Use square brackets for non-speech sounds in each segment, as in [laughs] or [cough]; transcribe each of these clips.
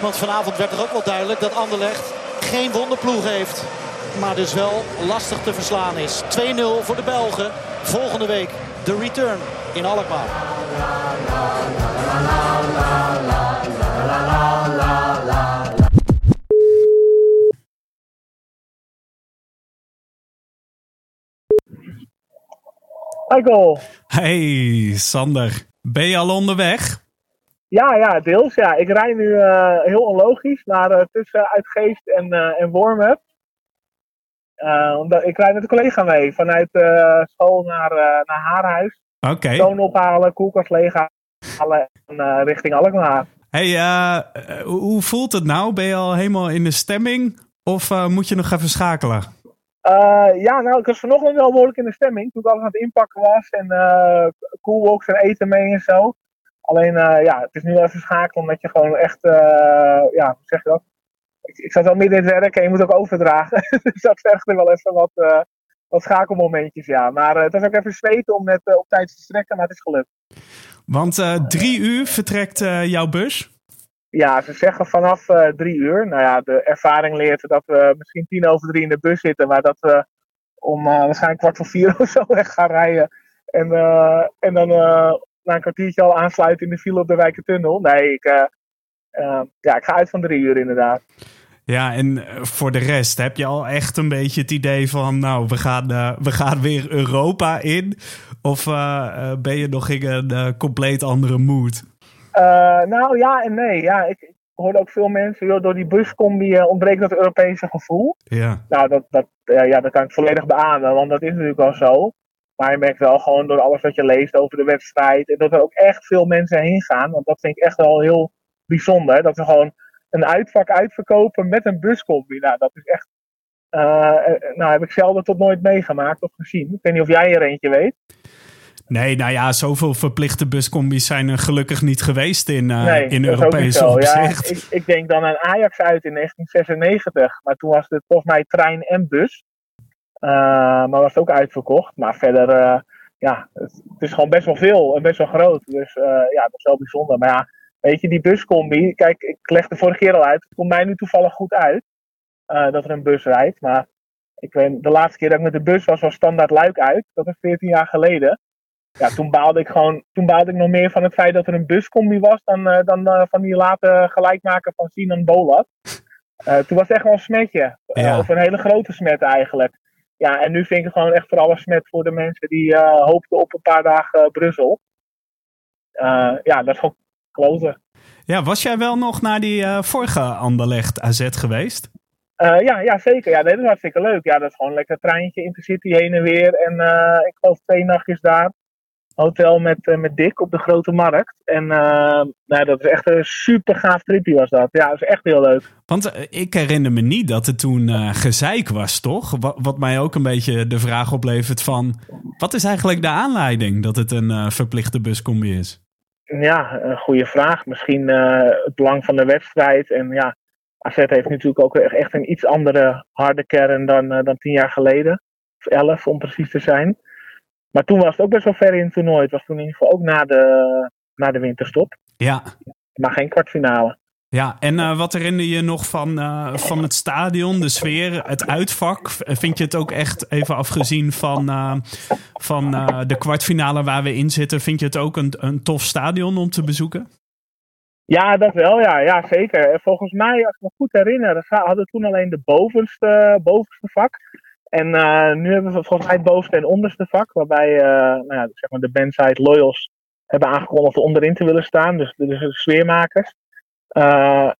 Want vanavond werd er ook wel duidelijk dat Anderlecht geen wonderploeg heeft. Maar dus wel lastig te verslaan is. 2-0 voor de Belgen. Volgende week de return in Alkmaar. Michael. Hey Sander, ben je al onderweg? Ja, ja, deels. Ja. Ik rij nu uh, heel onlogisch naar uh, tussen Uitgeest en, uh, en omdat ik rijd met een collega mee vanuit school naar, naar Haarhuis. Oké. Okay. Zoon ophalen, koelkast leeghalen en richting Alkmaar. Hey, hoe voelt het nou? Ben je al helemaal in de stemming? Of moet je nog even schakelen? Uh, ja, nou, ik was vanochtend wel behoorlijk in de stemming. Toen ik alles aan het inpakken was. En uh, coolbox en eten mee en zo. Alleen, uh, ja, het is nu even schakelen. Omdat je gewoon echt, ja, hoe zeg je dat? Ik, ik zat wel midden in het werk en je moet ook overdragen. [laughs] dus dat vergt er wel even wat, wat schakelmomentjes, ja. Maar het was ook even zweten om net op tijd te vertrekken, maar het is gelukt. Want drie uur vertrekt jouw bus? Ja, ze zeggen vanaf uh, drie uur. Nou ja, de ervaring leert dat we misschien tien over drie in de bus zitten, maar dat we om uh, waarschijnlijk kwart voor vier [laughs] of zo weg gaan rijden. En, uh, en dan na een kwartiertje al aansluiten in de file op de Wijkentunnel. Nee, ik, ja, ik ga uit van drie uur inderdaad. Ja, en voor de rest, heb je al echt een beetje het idee van, nou, we gaan, we gaan weer Europa in? Of ben je nog in een compleet andere mood? Nou ja en nee. Ja, ik, ik hoorde ook veel mensen, joh, door die buscombi ontbreekt dat Europese gevoel. Ja. Nou, dat, dat, ja, dat kan ik volledig beamen, want dat is natuurlijk wel zo. Maar je merkt wel gewoon door alles wat je leest over de wedstrijd, en dat er ook echt veel mensen heen gaan. Want dat vind ik echt wel heel bijzonder. Dat we gewoon een uitvak uitverkopen met een buscombi. Nou, dat is echt. nou, heb ik zelden tot nooit meegemaakt of gezien. Ik weet niet of jij er eentje weet. Nee, nou ja, zoveel verplichte buscombi's zijn er gelukkig niet geweest in, uh, nee, in Europese opzicht. Ja, ik, ik, denk dan aan Ajax uit in 1996, maar toen was het volgens mij trein en bus. Uh, maar was het ook uitverkocht. Maar verder, uh, ja, het, het, is gewoon best wel veel en best wel groot. Dus ja, dat is wel bijzonder. Maar ja, weet je, die buscombi, kijk, ik legde de vorige keer al uit. Het komt mij nu toevallig goed uit dat er een bus rijdt. Maar ik weet, de laatste keer dat ik met de bus was, was standaard Luik uit. Dat is 14 jaar geleden ja, toen baalde ik gewoon, toen baalde ik nog meer van het feit dat er een buscombi was dan, uh, dan uh, van die late gelijkmaker van Sinan Bolat. Uh, toen was het echt wel een smetje. Ja. Of een hele grote smet eigenlijk. Ja, en nu vind ik het gewoon echt vooral een smet voor de mensen die hoopten op een paar dagen Brussel. ja, dat is gewoon kloten. Ja, was jij wel nog naar die vorige Anderlecht AZ geweest? Uh, ja, ja, zeker. Ja, dat is hartstikke leuk. Ja, dat is gewoon een lekker treintje, Intercity heen en weer. En uh, ik geloof twee nachtjes daar hotel met, uh, met Dick op de Grote Markt. En uh, nou, dat is echt een super gaaf tripje was dat. Ja, dat is echt heel leuk. Want uh, ik herinner me niet dat het toen gezeik was, toch? Wat, wat, mij ook een beetje de vraag oplevert van... Wat is eigenlijk de aanleiding dat het een verplichte buscombi is? Ja, een goede vraag. Misschien het belang van de wedstrijd. En ja, AZ heeft natuurlijk ook echt een iets andere harde kern dan, dan tien jaar geleden. Of elf om precies te zijn. Maar toen was het ook best wel ver in het toernooi. Het was toen in ieder geval ook na de, na de winterstop. Ja. Maar geen kwartfinale. Ja, en uh, wat herinner je nog van, uh, van het stadion, de sfeer, het uitvak? Vind je het ook echt, even afgezien van, uh, van de kwartfinale waar we in zitten, vind je het ook een, een tof stadion om te bezoeken? Ja, dat wel, ja, ja zeker. Volgens mij, als ik me goed herinner, hadden we toen alleen de bovenste, bovenste vak. En uh, nu hebben we volgens mij het bovenste en onderste vak, waarbij uh, nou ja, zeg maar de bandside Loyals hebben aangekondigd onderin te willen staan. Dus, dus de sfeermakers. Uh,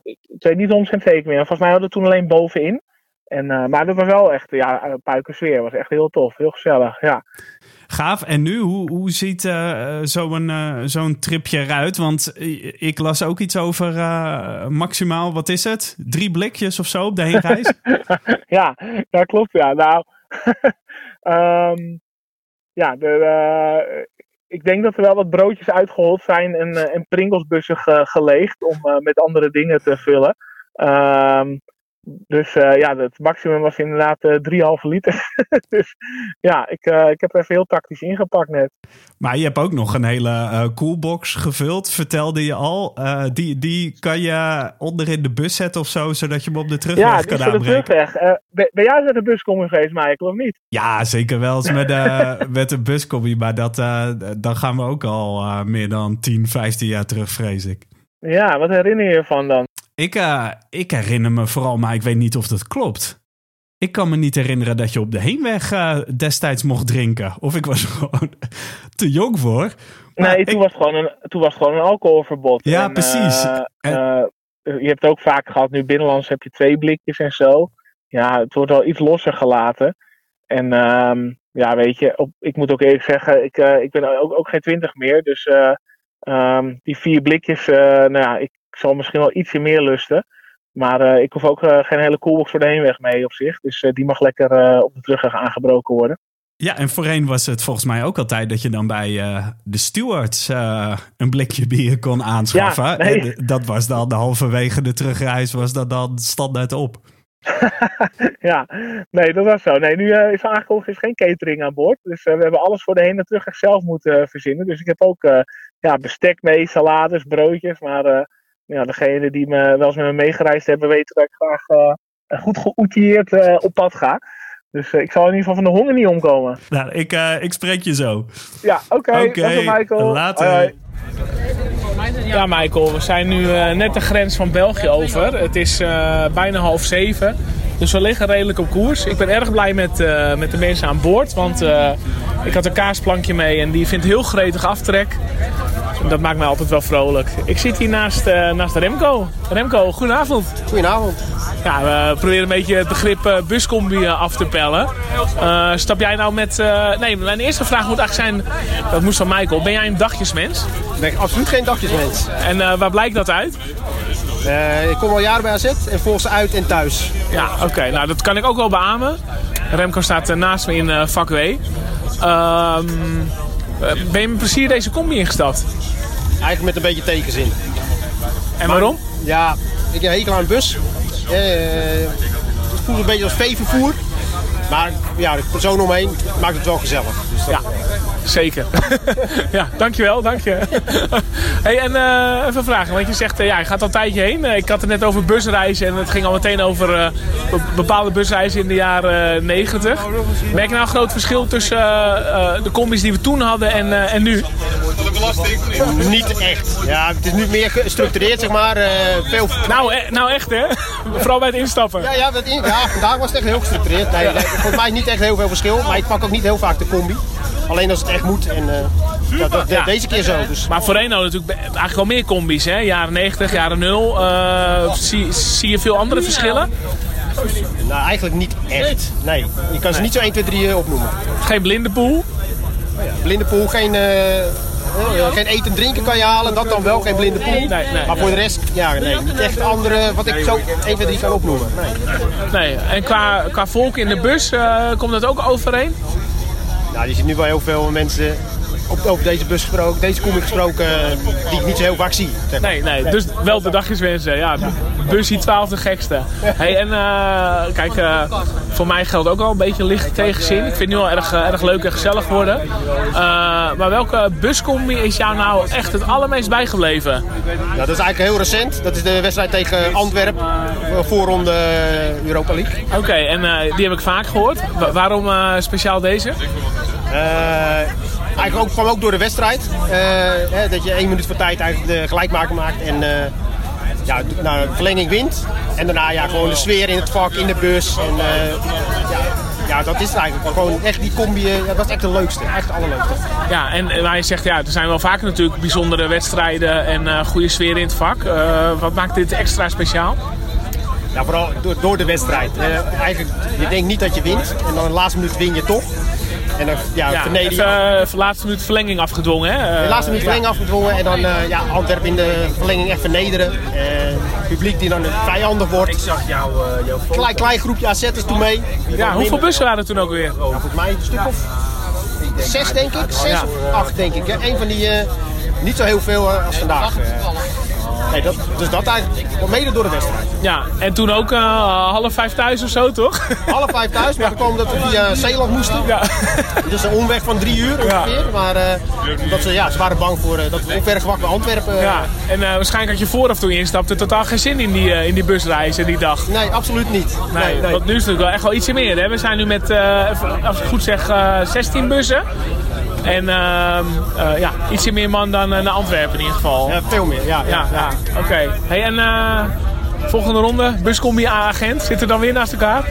ik weet niet omschijn zeker meer. Volgens mij hadden we toen alleen bovenin. En, maar dat was wel echt, ja, puikensfeer. was echt heel tof, heel gezellig, ja. Gaaf. En nu, hoe, hoe ziet uh, zo'n uh, zo'n tripje eruit? Want ik las ook iets over uh, maximaal, wat is het? Drie blikjes of zo op de heenreis? [laughs] ja, dat klopt. Ja, nou, um, [laughs] ja, de, ik denk dat er wel wat broodjes uitgehold zijn en, en pringelsbussen ge, geleegd om met andere dingen te vullen. Um, Dus uh, ja, het maximum was inderdaad uh, 3,5 liter. [laughs] dus ja, ik, uh, ik heb even heel tactisch ingepakt net. Maar je hebt ook nog een hele coolbox gevuld, vertelde je al. die, die kan je onder in de bus zetten of zo, zodat je hem op de terugweg ja, kan aanbrengen. Ja, de terugweg. ben, ben jij met de bus geweest, Michael, of niet? Ja, zeker wel eens met, [laughs] met de buscombi. Maar dat, dan gaan we ook al meer dan 10, 15 jaar terug, vrees ik. Ja, wat herinner je ervan dan? Ik, uh, ik herinner me vooral, maar ik weet niet of dat klopt. Ik kan me niet herinneren dat je op de heenweg uh, destijds mocht drinken. Of ik was [laughs] gewoon te jong voor. nee, toen, was gewoon een, toen was gewoon een alcoholverbod. Ja, precies. Uh, en... je hebt ook vaak gehad, nu binnenlands heb je twee blikjes en zo. Ja, het wordt wel iets losser gelaten. En um, ja, weet je, op, ik moet ook eerlijk zeggen, ik, ik ben ook, ook geen twintig meer. Dus um, die vier blikjes, nou ja, ik ik zal misschien wel ietsje meer lusten. Maar uh, ik hoef ook uh, geen hele coolbox voor de heenweg mee op zich. Dus uh, die mag lekker op de terugweg aangebroken worden. Ja, en voorheen was het volgens mij ook altijd dat je dan bij de stewards een blikje bier kon aanschaffen. Ja, nee. dat was dan de halverwege de terugreis, was dat dan standaard op. [laughs] ja, nee, dat was zo. Nee, nu uh, is aangekondigd is geen catering aan boord. Dus we hebben alles voor de heen en terug zelf moeten verzinnen. Dus ik heb ook ja, bestek mee, salades, broodjes. Maar ja, degene die me wel eens met me meegereisd hebben, weten dat ik graag uh, goed geoutilleerd uh, op pad ga. Dus uh, ik zal in ieder geval van de honger niet omkomen. Nou, ik, ik spreek je zo. Ja, oké. Okay. okay. Michael. Later. Hoi. Ja, Michael, we zijn nu net de grens van België over. Het is bijna half zeven. Dus we liggen redelijk op koers. Ik ben erg blij met, met de mensen aan boord. Want ik had een kaasplankje mee en die vindt heel gretig aftrek dat maakt mij altijd wel vrolijk. Ik zit hier naast, uh, naast Remco. Remco, goedenavond. Goedenavond. Ja, we proberen een beetje het begrip buscombi eh, af te pellen. Stap jij nou met... nee, mijn eerste vraag moet eigenlijk zijn... Dat moest van Michael. Ben jij een dagjesmens? Nee, absoluut geen dagjesmens. En waar blijkt dat uit? ik kom al jaren bij AZ en volg ze uit en thuis. Ja, oké. Nou, dat kan ik ook wel beamen. Remco staat naast me in vak W. Ehm, ben je met plezier deze combi ingestapt? Eigenlijk met een beetje tegenzin. En waarom? ja, ik heb hekel aan een bus. Eh, het voelt een beetje als veevervoer. Maar ja, de persoon omheen maakt het wel gezellig. Dus Ja, zeker. [laughs] ja, dankjewel, dank je. [laughs] hey, en uh, even vragen, want je zegt, uh, ja, je gaat al een tijdje heen. Uh, ik had het net over busreizen en het ging al meteen over bepaalde busreizen in de jaren 90. Merk je nou een groot verschil tussen de combis die we toen hadden en, en nu? Niet echt. Ja, het is nu meer gestructureerd, zeg maar. veel... nou, nou echt, hè? [laughs] Vooral bij het instappen. Ja, ja, dat in... ja vandaag was het echt heel gestructureerd. Nee, nee, volgens mij niet echt heel veel verschil, maar ik pak ook niet heel vaak de combi. Alleen als het echt moet. En uh, dat, dat, ja. deze keer zo. Dus. Maar voorheen hadden natuurlijk eigenlijk wel meer combis. Hè? Jaren 90, jaren 0. Uh, zie, zie je veel andere verschillen? Nou, eigenlijk niet echt. Nee, je kan ze niet zo 1, 2, 3 opnoemen. Geen blinde pool? Oh ja, blinde pool, geen... Uh, uh, geen eten en drinken kan je halen, dat dan wel, geen blinde pool. Nee, nee, maar voor de rest, ja, nee, niet echt andere, wat ik zo 1, 2, 3 kan opnoemen. Nee, nee. en qua, qua volk in de bus, uh, komt dat ook overeen? Nou, je ziet nu wel heel veel mensen op, over deze bus gesproken, deze comic gesproken, die ik niet zo heel vaak zie. Zeg maar. nee, nee, dus wel de dagjeswensen. Ja, bus die twaalfde gekste. Hey, en uh, kijk, uh, voor mij geldt ook wel een beetje licht tegenzin. Ik vind het nu wel erg, uh, erg leuk en gezellig worden. maar welke buscombi is jou nou echt het allermeest bijgebleven? Nou, dat is eigenlijk heel recent. Dat is de wedstrijd tegen Antwerpen, voorronde Europa League. Oké, okay, en die heb ik vaak gehoord. Wa waarom speciaal deze? Eigenlijk ook, kwam ook door de wedstrijd. Uh, hè, dat je één minuut voor tijd eigenlijk de gelijkmaker maakt. En uh, ja, nou, verlenging wint. En daarna ja, gewoon de sfeer in het vak, in de bus. En, uh, ja, ja, dat is het eigenlijk. Gewoon echt die combi, ja, dat is echt de leukste. Echt het allerleukste. Ja, en waar je zegt, ja, er zijn wel vaker natuurlijk bijzondere wedstrijden en goede sfeer in het vak. wat maakt dit extra speciaal? Ja, vooral door, door de wedstrijd. eigenlijk, je denkt niet dat je wint. En dan de laatste minuut win je toch. En dan ja, ja even, uh, laatste minuut verlenging afgedwongen. Hè? de laatste minuut verlenging afgedwongen. En dan uh, ja, Antwerpen in de verlenging echt vernederen. het publiek die dan vijandig wordt. Ik zag jou, uh, jouw klein, klein groepje AZ'ers toen mee. Ja, hoeveel bussen waren er toen ook weer? Ja, volgens mij een stuk of zes denk ik. Zes of acht denk ik. Hè? Een van die niet zo heel veel als vandaag. Nee, dat, dus dat eigenlijk mede door de wedstrijd. Ja, en toen ook uh, half vijf thuis of zo, toch? [laughs] Half vijf thuis, maar dan kwam dat we via Zeeland moesten. Ja. [laughs] Dus een omweg van drie uur ongeveer. Ja. Maar uh, dat ze, ja, ze waren bang voor uh, dat we omvergewakt bij Antwerpen. Ja, en waarscheinlijk had je vooraf toen je instapte totaal geen zin in die, in die busreizen die dag. Nee, absoluut niet. Nee, nee, Want nu is het wel echt wel ietsje meer. Hè? We zijn nu met, als ik goed zeg, 16 bussen. En uh, uh, ja, ietsje meer man dan naar Antwerpen in ieder geval. Ja, veel meer, ja. ja, ja. Oké. Okay. Hey, en uh, volgende ronde, buscombi A-agent. Zitten dan weer naast elkaar?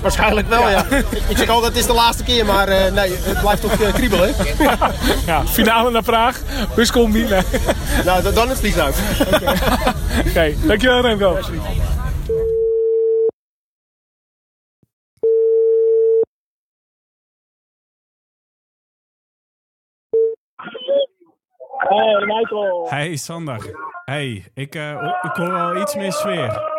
Waarschijnlijk wel, ja. ja. [laughs] ik zeg altijd, het is de laatste keer, maar uh, nee, het blijft toch uh, kriebelen. [laughs] ja, finale naar Praag, buscombi. Nee. nou, dan het vliegtuig. Oké, [laughs] okay. okay. dankjewel Remco. Hey, Michael. Hey, Sander. Hey, ik, uh, ik hoor al iets meer sfeer.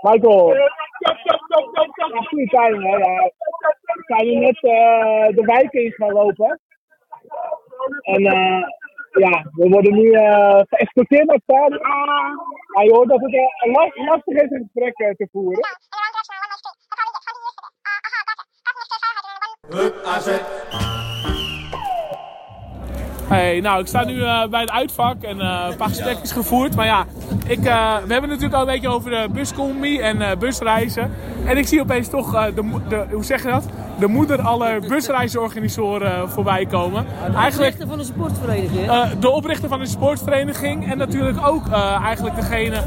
Michael. Goede timing, hè. We zijn nu net uh, de wijk in gaan lopen. En uh, ja, we worden nu uh, geëxporteerd naar het stadion. Je hoort dat het uh, lastig is een gesprek te voeren. Hup, AZ. Hey, nou, ik sta nu uh, bij het uitvak en uh, een paar gesprekjes gevoerd. Maar ja, ik, uh, we hebben natuurlijk al een beetje over de buscombi en busreizen. En ik zie opeens toch, de, de, hoe zeg je dat? De moeder aller busreisorganisatoren voorbij komen. De eigenlijk, oprichter van de sportvereniging. de oprichter van de sportvereniging. En natuurlijk ook eigenlijk degene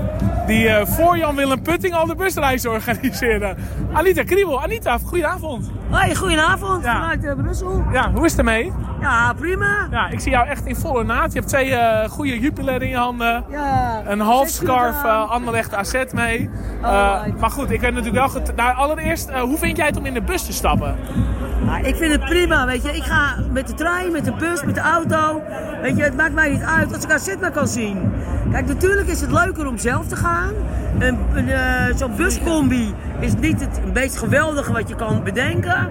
die voor Jan-Willem Putting al de busreizen organiseerde. Anita Kriebel. Anita, goedenavond. Hoi, goedenavond. Ja. Vanuit Brussel. Ja, hoe is het ermee? Ja, prima. Ja, ik zie jou echt in volle naad. Je hebt twee goede Jupiler in je handen. Ja, een half scarf uh, Anderlecht AZ mee. Maar goed, ik weet natuurlijk wel. Nou, allereerst, hoe vind jij het om in de bus te stappen? Ik vind het prima, weet je. Ik ga met de trein, met de bus, met de auto. Weet je, het maakt mij niet uit als ik AZ maar kan zien. Kijk, natuurlijk is het leuker om zelf te gaan. Een, een Zo'n buscombi is niet het meest geweldige wat je kan bedenken.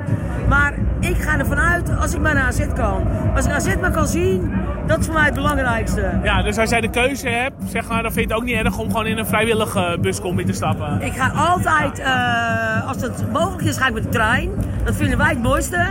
Maar ik ga ervan uit als ik maar naar AZ kan. Als ik AZ maar kan zien, dat is voor mij het belangrijkste. Ja, dus als jij de keuze hebt, zeg maar, dan vind je het ook niet erg om gewoon in een vrijwillige buscombi te stappen? Ik ga altijd, uh, als het mogelijk is, ga ik met de trein. Dat vinden wij het mooiste.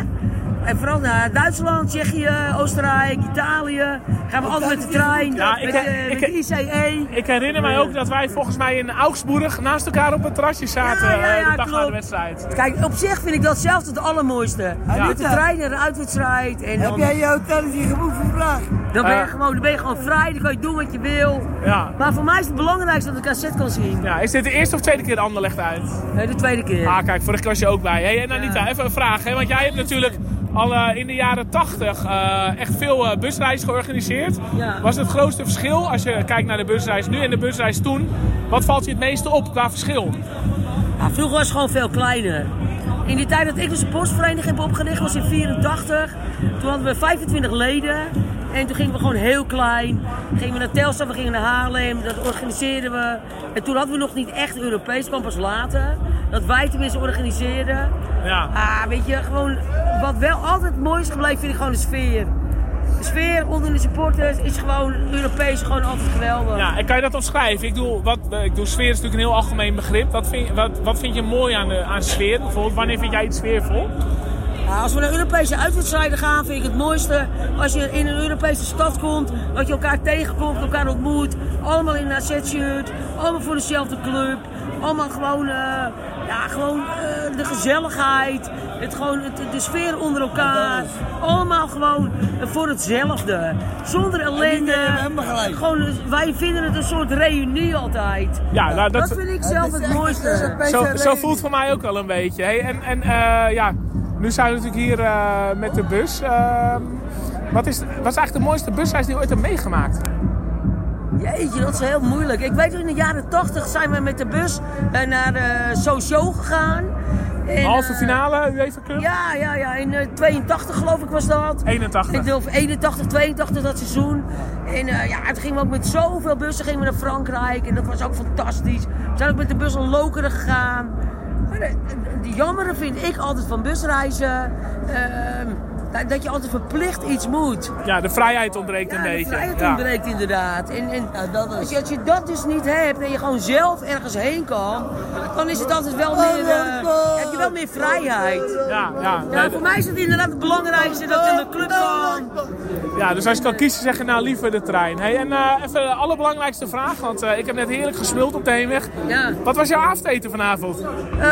En vooral naar Duitsland, Tsjechië, Oostenrijk, Italië. Gaan we altijd met de trein, ja, ik, met, uh, ik, met de ICE. Ik herinner mij ook dat wij volgens mij in Augsburg naast elkaar op een terrasje zaten ja, ja, ja, de dag klopt. na de wedstrijd. Kijk, op zich vind ik dat zelf het allermooiste. Met de trein naar de uitwedstrijd. En Heb jij je hotelletje geboekt voor vandaag? Dan ben, je gewoon, dan ben je gewoon vrij, dan kan je doen wat je wil. Ja. Maar voor mij is het belangrijkste dat ik cassette kan zien. Ja, is dit de eerste of tweede keer Anderlecht uit? Nee, de tweede keer. Ah, kijk, vorige keer was je ook bij. Hey, en Anita, even een vraag. Hè? Want jij hebt natuurlijk al uh, in de jaren 80 uh, echt veel uh, busreizen georganiseerd. Ja. Was het grootste verschil, als je kijkt naar de busreis nu en de busreis toen, wat valt je het meeste op qua verschil? Ja, vroeger was het gewoon veel kleiner. In die tijd dat ik de sportvereniging heb opgericht was in 84. Toen hadden we 25 leden. En toen gingen we gewoon heel klein. Gingen we naar Telstar, we gingen naar Haarlem. Dat organiseerden we. En toen hadden we nog niet echt Europees, kwam pas later. Dat wij tenminste organiseerden. Ja. Ah, weet je, gewoon wat wel altijd mooi is gebleven vind ik gewoon de sfeer. De sfeer onder de supporters is gewoon Europees gewoon altijd geweldig. Ja, en kan je dat omschrijven? Ik doe, wat, ik doe sfeer is natuurlijk een heel algemeen begrip. Wat vind, wat, wat vind je mooi aan de, aan sfeer? Bijvoorbeeld, wanneer vind jij het sfeervol? Ja, als we naar Europese uitwedstrijden gaan, vind ik het mooiste als je in een Europese stad komt, dat je elkaar tegenkomt, elkaar ontmoet. Allemaal in een AZ-shirt, allemaal voor dezelfde club. Allemaal gewoon, uh, ja, gewoon uh, de gezelligheid, het, gewoon het, de sfeer onder elkaar. Allemaal gewoon voor hetzelfde. Zonder ellende. Gewoon, wij vinden het een soort reunie altijd. Ja, nou, dat, dat vind ik zelf het, mooiste. Zo, zo voelt het voor mij ook wel een beetje. Hey, en en uh, ja, nu zijn we natuurlijk hier uh, met de bus. Uh, wat, is, wat is eigenlijk de mooiste busreis die je ooit hebt meegemaakt? Jeetje, dat is heel moeilijk. Ik weet in de jaren 80 zijn we met de bus naar uh, Sochaux gegaan. In, Halve finale UEFA Cup? Ja, ja, ja. In uh, 82 geloof ik was dat. 81. Ik geloof 81, 82 dat seizoen. En ja, toen gingen we ook met zoveel bussen gingen we naar Frankrijk. En dat was ook fantastisch. We zijn ook met de bus naar Lokeren gegaan. Maar de, de- de jammere vind ik altijd van busreizen. ehm, dat- dat je altijd verplicht iets moet. Ja, de vrijheid ontbreekt een Ja, de beetje. vrijheid Ja. ontbreekt inderdaad. En, en als, je, als je dat dus niet hebt en je gewoon zelf ergens heen kan, dan is het altijd wel meer, eh, heb je wel meer vrijheid. Ja, ja. Ja, voor mij is het inderdaad het belangrijkste dat ik in de club kan. Ja, dus als je kan kiezen, zeg je nou liever de trein. Hey, en eh, even de allerbelangrijkste vraag, want eh, ik heb net heerlijk gesmuld op de heenweg. Ja. Wat was jouw avondeten vanavond? Eh,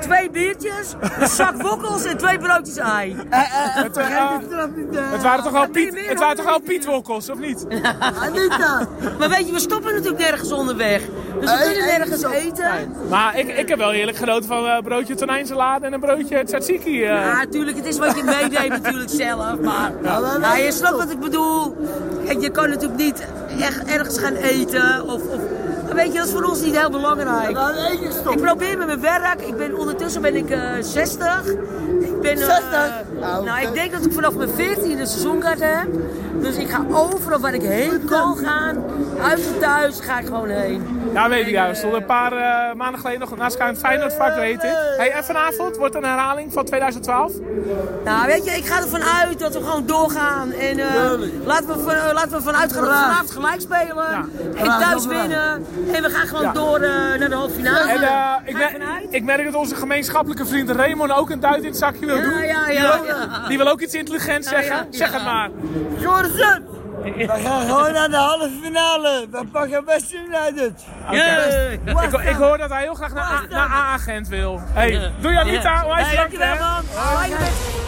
twee biertjes, een zak wokkels en twee broodjes ei. Het, eh, eh, het waren toch je Piet, het waren toch wel dan- Pietwokkels, of niet? [laughs] Anita. Maar weet je, we stoppen natuurlijk nergens onderweg. Dus we kunnen nergens eten. Maar ik, ik heb wel heerlijk genoten van een broodje tonijnsalade en een broodje tzatziki. eh. Ja, natuurlijk, het is wat je meeneemt natuurlijk zelf. Maar ja, je snapt wat ik bedoel. Kijk, je kan natuurlijk niet echt ergens gaan eten. Of, of, weet je, dat is voor ons niet heel belangrijk. Nou. Ik probeer met mijn werk. Ik ben, ondertussen ben ik eh 60. Ik ben, eh, 60? Nou, nou, ik denk dat ik vanaf mijn 14 een seizoenkaart heb. Dus ik ga overal waar ik heen kan gaan. Uit en thuis ga ik gewoon heen. Ja, weet ik ja. We stonden een paar eh, maanden geleden nog naast elkaar in het Feyenoordvak, weet ik. Hey, en vanavond wordt een herhaling van 2012. Nou, weet je, ik ga ervan uit dat we gewoon doorgaan. En eh, laten, we van, eh, laten we vanuit gaan dat we Graag. vanavond gelijk spelen. En Graag, thuis winnen. En we gaan gewoon Ja. door eh, naar de halve finale. En eh, ik, mer- ik merk dat onze gemeenschappelijke vriend Raymond ook een duit in het zakje wil Ja, doen. ja, Die ja, wil ook- ja. Die wil ook iets intelligents Ja, zeggen. ja, Zeg ja. het maar. Jorzen. We gaan gewoon naar de halve finale. We pakken West United. Yeah. Ik, ik hoor dat hij heel graag naar, A-agent wil. Hey, doe je Anita, onwijs Hey, dankjewel man.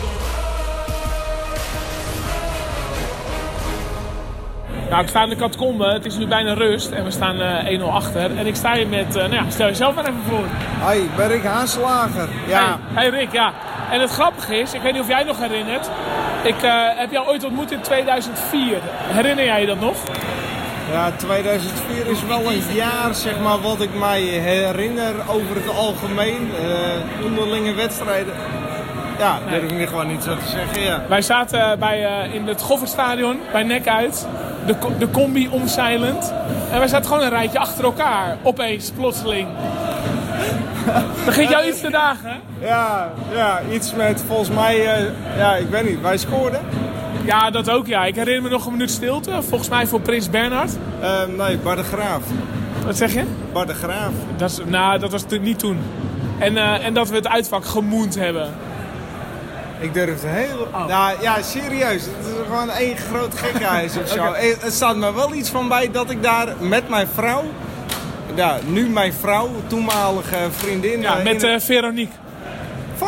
Nou, ik sta in de catacombe. Het is nu bijna rust en we staan eh 1-0 achter. En ik sta hier met, eh, nou ja, stel jezelf maar even voor. Hoi, ik ben Rick Haanslager. Ja, Hey, hey Rick, ja. En het grappige is, ik weet niet of jij nog herinnert. Ik eh, heb jou ooit ontmoet in 2004. Herinner jij je dat nog? ja, 2004 is wel een jaar zeg maar, wat ik mij herinner over het algemeen. onderlinge wedstrijden. Ja, dat durf ik gewoon niet zo te zeggen. Ja. Wij zaten bij, in het Goffertstadion, bij Nek uit. De, de combi omzeilend. En wij zaten gewoon een rijtje achter elkaar. Opeens, plotseling. [laughs] Begint jou iets te dagen? Ja, ja, iets met volgens mij, eh, ja, ik weet niet, wij scoorden. Ja, dat ook ja. Ik herinner me nog een minuut stilte. Volgens mij voor Prins Bernhard. Eh, nee, Bar de Graaf. Wat zeg je? Bar de Graaf. Dat, is, nou, dat was niet toen. En, eh, en dat we het uitvak gemoend hebben. Ik durf het heel... Nou ja, serieus. Het is gewoon één groot gekkenhuis of zo. [laughs] Eh, Het staat me wel iets van bij dat ik daar met mijn vrouw... Ja, nu mijn vrouw, toenmalige vriendin... Ja, eh, met in- eh, Veronique.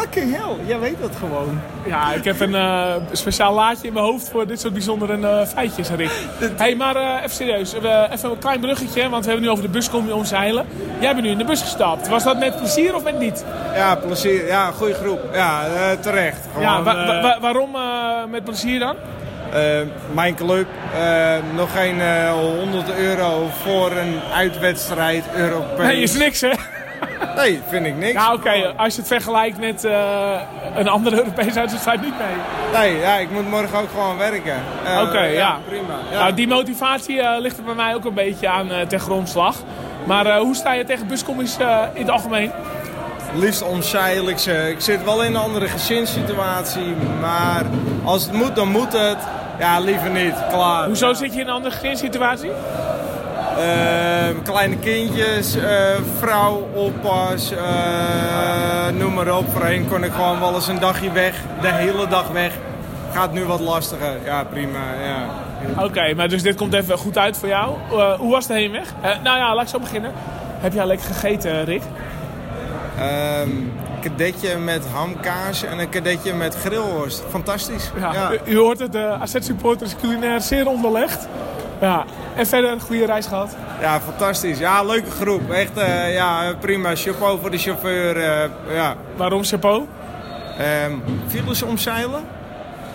Fucking hell, jij weet dat gewoon. Ja, ik heb een eh, speciaal laadje in mijn hoofd voor dit soort bijzondere eh, feitjes, Rick. Hé, hey, maar eh, even serieus. Even een klein bruggetje, want we hebben nu over de buscombi omzeilen. Jij bent nu in de bus gestapt. Was dat met plezier of met niet? Ja, plezier. Ja, goede groep. Ja, terecht. ja, Gewoon, wa- wa- wa- waarom met plezier dan? mijn club, nog geen eh 100 euro voor een uitwedstrijd Europees. Nee, is niks hè? Nee, vind ik niks. Ja, oké. Als je het vergelijkt met eh, een andere Europese uitwedstrijd, niet mee. Nee, ja, ik moet morgen ook gewoon werken. Eh, Oké, ja. Prima. Ja. Nou, die motivatie eh, ligt er bij mij ook een beetje aan ten grondslag. Maar hoe sta je tegen buscommies in het algemeen? Liefst omzeil ik ze. Ik zit wel in een andere gezinssituatie, maar als het moet, dan moet het. Ja, liever niet. Klaar. Hoezo zit je in een andere gezinssituatie? Eh, kleine kindjes, eh, vrouw, oppas, eh, noem maar op. Voorheen kon ik gewoon wel eens een dagje weg, de hele dag weg. Gaat nu wat lastiger. Ja, prima. Ja. Oké, maar dus dit komt even goed uit voor jou. Eh, hoe was de heenweg? Nou ja, laat ik zo beginnen. Heb jij lekker gegeten, Rick? Ehm, kadetje met hamkaas en een kadetje met grillworst. Fantastisch. Ja, Ja. U, u hoort het, de AZ-supporters culinair zeer onderlegd. Ja, en verder een goede reis gehad. Ja, fantastisch. Ja, leuke groep. Echt eh, ja, prima. Chapeau voor de chauffeur. eh, ja. Waarom chapeau? Ehm files omzeilen?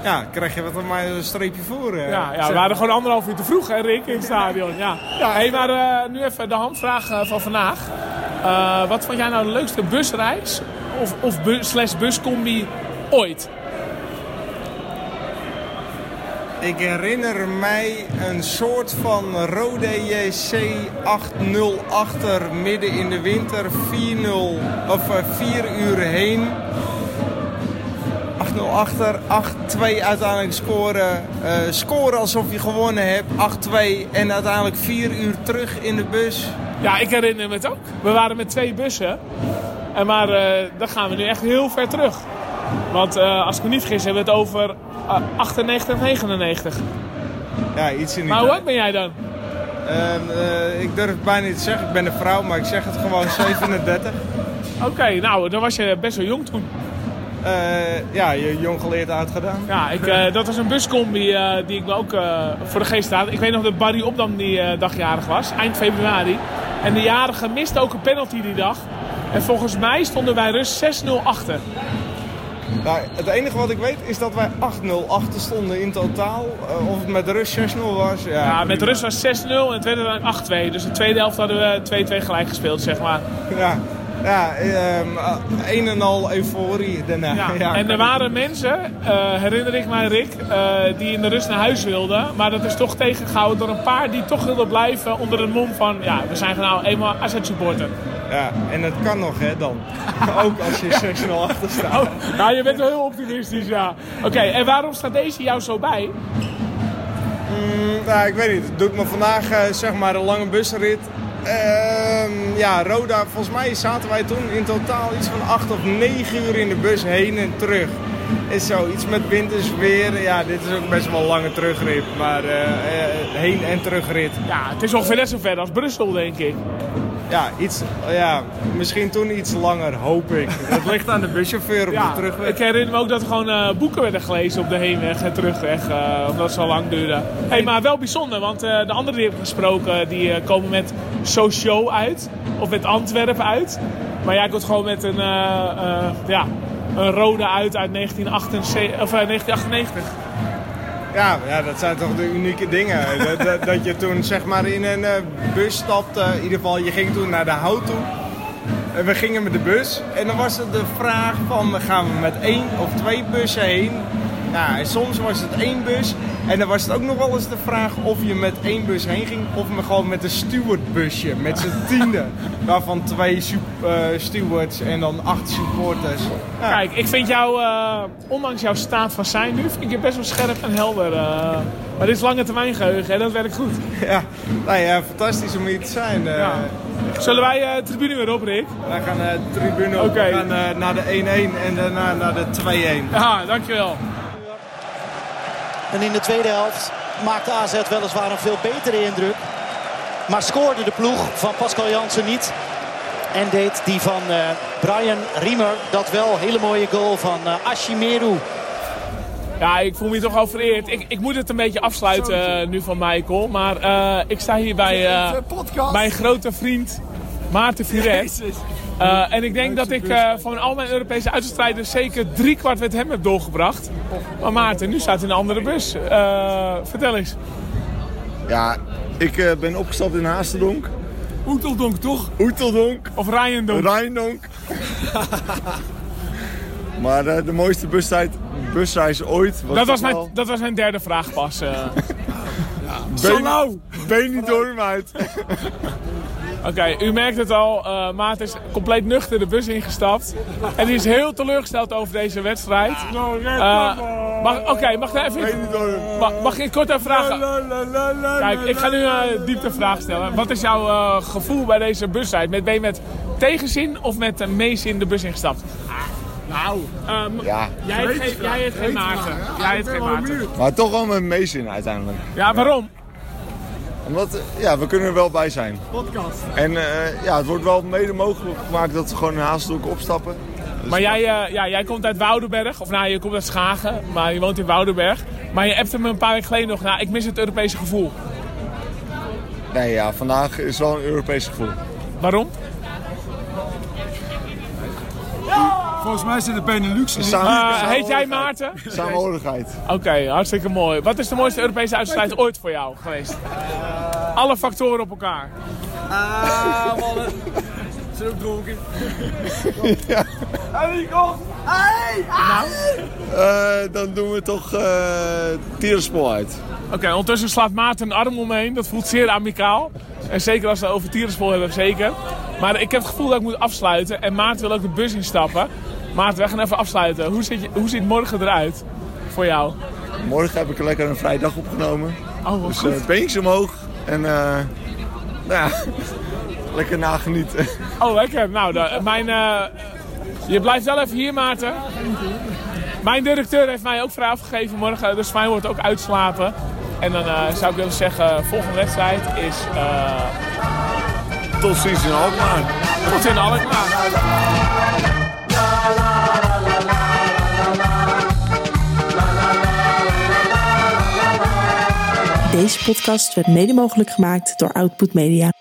Ja, krijg je wat mij een streepje voor. eh. Ja, ja we waren gewoon anderhalf uur te vroeg, hè, Rick, in het stadion. Ja. Hey, maar nu even de handvraag van vandaag. Wat vond jij nou de leukste busreis of, of bu slash buscombi ooit? Ik herinner mij een soort van Rode JC 8-0 achter midden in de winter. 4-0 of uh, 4 uur heen. 8-0 achter, 8-2 uiteindelijk scoren. Uh, scoren alsof je gewonnen hebt, 8-2 en uiteindelijk 4 uur terug in de bus. Ja, ik herinner me het ook. We waren met twee bussen. En maar uh, dan gaan we nu echt heel ver terug. Want uh, als ik me niet vergis hebben we het over 98 en 99. Ja, iets in die Maar hoe oud ben jij dan? Uh, ik durf het bijna niet te zeggen. Ik ben een vrouw, maar ik zeg het gewoon [laughs] 37. Oké, okay, nou, dan was je best wel jong toen. Uh, ja, je jong geleerd uitgedaan. Ja, ik, uh, [laughs] dat was een buscombi uh, die ik me ook voor de geest had. Ik weet nog dat Barry Opdam die dagjarig was, eind februari. En de jarige miste ook een penalty die dag. En volgens mij stonden wij rust 6-0 achter. Nou, het enige wat ik weet is dat wij 8-0 achter stonden in totaal. Uh, of het met de rust 6-0 was. Ja, ja met de rust was 6-0 en het werd dan 8-2. Dus de tweede helft hadden we 2-2 gelijk gespeeld, zeg maar. Ja, ja um, een en al euforie daarna. Ja. ja en er waren mensen, uh, herinner ik mij Rick, uh, die in de rust naar huis wilden. Maar dat is toch tegengehouden door een paar die toch wilden blijven onder het mom van... Ja, we zijn nou eenmaal AZ supporter. Ja, en het kan nog hè dan. [laughs] Ook als je 6-0 achter staat. Oh, nou, je bent wel heel optimistisch, ja. Oké, okay, en waarom staat deze jou zo bij? Mm, nou, ik weet niet. Het doet me vandaag uh, zeg maar een lange busrit. Uh, ja, Roda, volgens mij zaten wij toen in totaal iets van 8 of 9 uur in de bus heen en terug. Is zo, iets met winters weer. Ja, dit is ook best wel een lange terugrit. Maar uh, heen en terugrit. Ja, het is ongeveer net zo ver als Brussel, denk ik. Ja, iets, ja, misschien toen iets langer, hoop ik. [laughs] Het ligt aan de buschauffeur op ja, de terugweg. Ik herinner me ook dat er gewoon uh, boeken werden gelezen op de heenweg en terugweg. Uh, omdat het zo lang duurde. Hey, maar wel bijzonder, want uh, de anderen die ik heb gesproken, die komen met Socio uit. Of met Antwerpen uit. Maar jij komt gewoon met een, ja, een rode uit uit 1978, of, 1998. Ja, ja, dat zijn toch de unieke dingen. [laughs] dat, dat, je toen zeg maar in een uh, bus stapte. In ieder geval, je ging toen naar de hout toe. En we gingen met de bus. En dan was het de vraag van, gaan we met één of twee bussen heen? Ja, soms was het één bus. En dan was het ook nog wel eens de vraag of je met één bus heen ging. Of me gewoon met een stewardbusje. Met z'n [laughs] tiende. Waarvan twee uh, stewards en dan acht supporters. Ja. Kijk, ik vind jou, uh, ondanks jouw staat van zijn nu, vind ik je best wel scherp en helder. Uh, maar dit is lange termijn geheugen en dat werkt goed. [laughs] Ja, nou ja fantastisch om hier te zijn. Ja. Zullen wij uh, tribune weer op, Rick? Wij gaan de tribune op. Okay. We gaan naar de 1-1 en daarna naar de 2-1. Ja, dankjewel. En in de tweede helft maakte AZ weliswaar een veel betere indruk. Maar scoorde de ploeg van Pascal Jansen niet. En deed die van uh, Brian Riemer dat wel. Hele mooie goal van uh, Ashimeru. Ja, ik voel me toch al vereerd. Ik, ik moet het een beetje afsluiten uh, nu van Michael. Maar ik sta hier bij mijn grote vriend Maarten Furet. Uh, en ik denk dat ik uh, van al mijn Europese uitstrijders zeker drie kwart met hem heb doorgebracht. Maar Maarten, nu staat hij in een andere bus. Uh, vertel eens. Ja, ik ben opgestapt in Haasterdonk. Oeteldonk, toch? Oeteldonk. Of Rijendonk. Rijendonk. maar de mooiste bustijd, busreis ooit. Was dat, was mijn, dat was mijn derde vraag pas. [laughs] ja. Ben, ben niet door hem uit. Oké, okay, u merkt het al. Uh, Maat is compleet nuchter de bus ingestapt. En die is heel teleurgesteld over deze wedstrijd. Uh, Oké, okay, mag ik even... Mag, mag ik kort even vragen? Kijk, ik ga nu een diepte vraag stellen. Wat is jouw uh, gevoel bij deze busrijd? Met, ben je met tegenzin of met meezin de bus ingestapt? Nou, um, ja. jij hebt geen, jij hebt geen Maarten. Jij hebt geen Maarten. Maar toch wel met meezin uiteindelijk. Ja, waarom? Omdat, ja, we kunnen er wel bij zijn. Podcast. En uh, ja, het wordt wel mede mogelijk gemaakt dat ze gewoon in Haasdonk opstappen. Dus maar jij, uh, ja, jij komt uit Woudenberg, of nou, je komt uit Schagen, maar je woont in Woudenberg. Maar je hebt me een paar weken geleden nog, nou, ik mis het Europese gevoel. Nee, ja, vandaag is wel een Europees gevoel. Waarom? Volgens mij zijn de Benelux. Uh, heet jij Maarten? Samenhorigheid. Oké, okay, hartstikke mooi. Wat is de mooiste Europese uitstrijd ooit voor jou geweest? Uh, Alle factoren op elkaar. Ah, mannen. Zijn ook dronken. ja. Eh, dan doen we toch uh, Tierenspol uit. Oké, ondertussen slaat Maarten een arm omheen. Dat voelt zeer amicaal. En zeker als we over Tierenspol hebben, zeker. Maar ik heb het gevoel dat ik moet afsluiten. En Maarten wil ook de bus instappen. Maarten, we gaan even afsluiten. Hoe ziet, je, hoe ziet morgen eruit voor jou? Morgen heb ik lekker een vrije dag opgenomen. Oh, dus goed. uh, beentjes omhoog. En uh, nou [laughs] ja, lekker nagenieten. Oh, lekker. Nou, de, mijn, uh, je blijft wel even hier, Maarten. Mijn directeur heeft mij ook vrij afgegeven morgen. Dus mij wordt ook uitslapen. En dan zou ik willen zeggen, volgende wedstrijd is... Tot ziens in Alkmaar. Tot in Alkmaar. Deze podcast werd mede mogelijk gemaakt door Output Media.